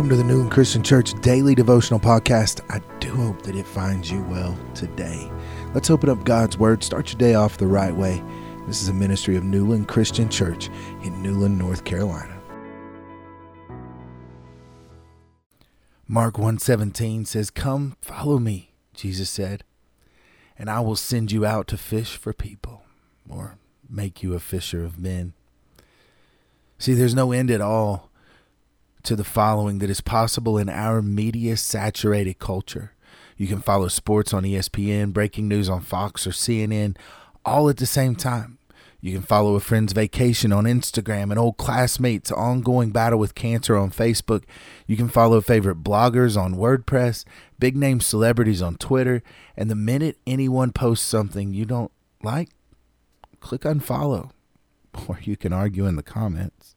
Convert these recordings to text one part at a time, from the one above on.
Welcome to the Newland Christian Church Daily Devotional Podcast. I do hope that it finds you well today. Let's open up God's Word. Start your day off the right way. This is a ministry of Newland Christian Church in Newland, North Carolina. Mark 1:17 says, "Come, follow me," Jesus said, "and I will send you out to fish for people or make you a fisher of men." See, there's no end at all to the following that is possible in our media saturated culture. You can follow sports on ESPN, breaking news on Fox or CNN, all at the same time. You can follow a friend's vacation on Instagram, an old classmate's ongoing battle with cancer on Facebook. You can follow favorite bloggers on WordPress, big name celebrities on Twitter, and the minute anyone posts something you don't like, click unfollow. Or you can argue in the comments.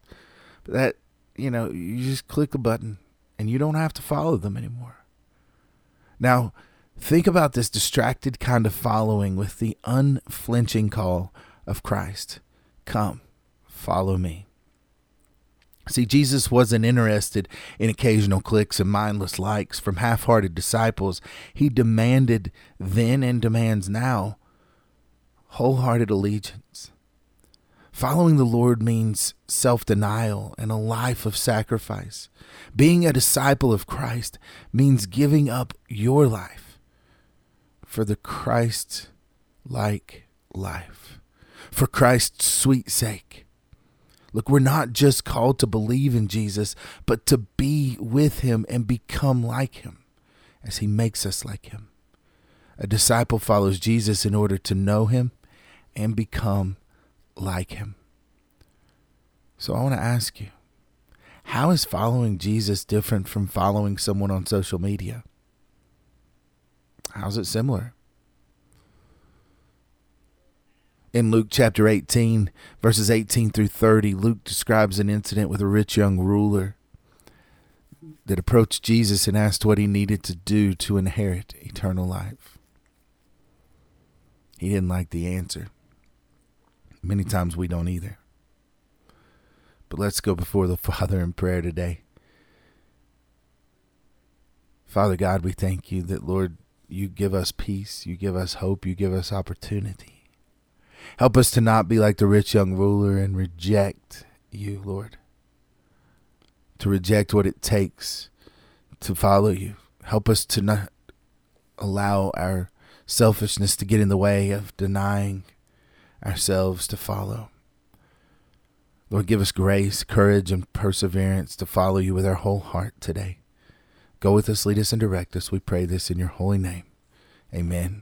But that you know, you just click a button and you don't have to follow them anymore. Now, think about this distracted kind of following with the unflinching call of Christ Come, follow me. See, Jesus wasn't interested in occasional clicks and mindless likes from half hearted disciples. He demanded then and demands now wholehearted allegiance. Following the Lord means self denial and a life of sacrifice. Being a disciple of Christ means giving up your life for the Christ like life, for Christ's sweet sake. Look, we're not just called to believe in Jesus, but to be with him and become like him as he makes us like him. A disciple follows Jesus in order to know him and become like him. So I want to ask you how is following Jesus different from following someone on social media? How's it similar? In Luke chapter 18, verses 18 through 30, Luke describes an incident with a rich young ruler that approached Jesus and asked what he needed to do to inherit eternal life. He didn't like the answer. Many times we don't either. But let's go before the Father in prayer today. Father God, we thank you that, Lord, you give us peace, you give us hope, you give us opportunity. Help us to not be like the rich young ruler and reject you, Lord. To reject what it takes to follow you. Help us to not allow our selfishness to get in the way of denying ourselves to follow. Lord, give us grace, courage, and perseverance to follow you with our whole heart today. Go with us, lead us, and direct us. We pray this in your holy name. Amen.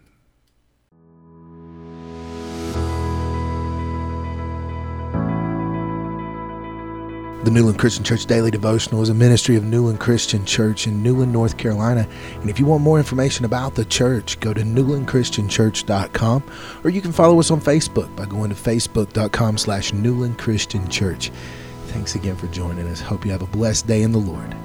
The Newland Christian Church Daily Devotional is a ministry of Newland Christian Church in Newland, North Carolina. And if you want more information about the church, go to newlandchristianchurch.com or you can follow us on Facebook by going to facebook.com slash Newland Christian Church. Thanks again for joining us. Hope you have a blessed day in the Lord.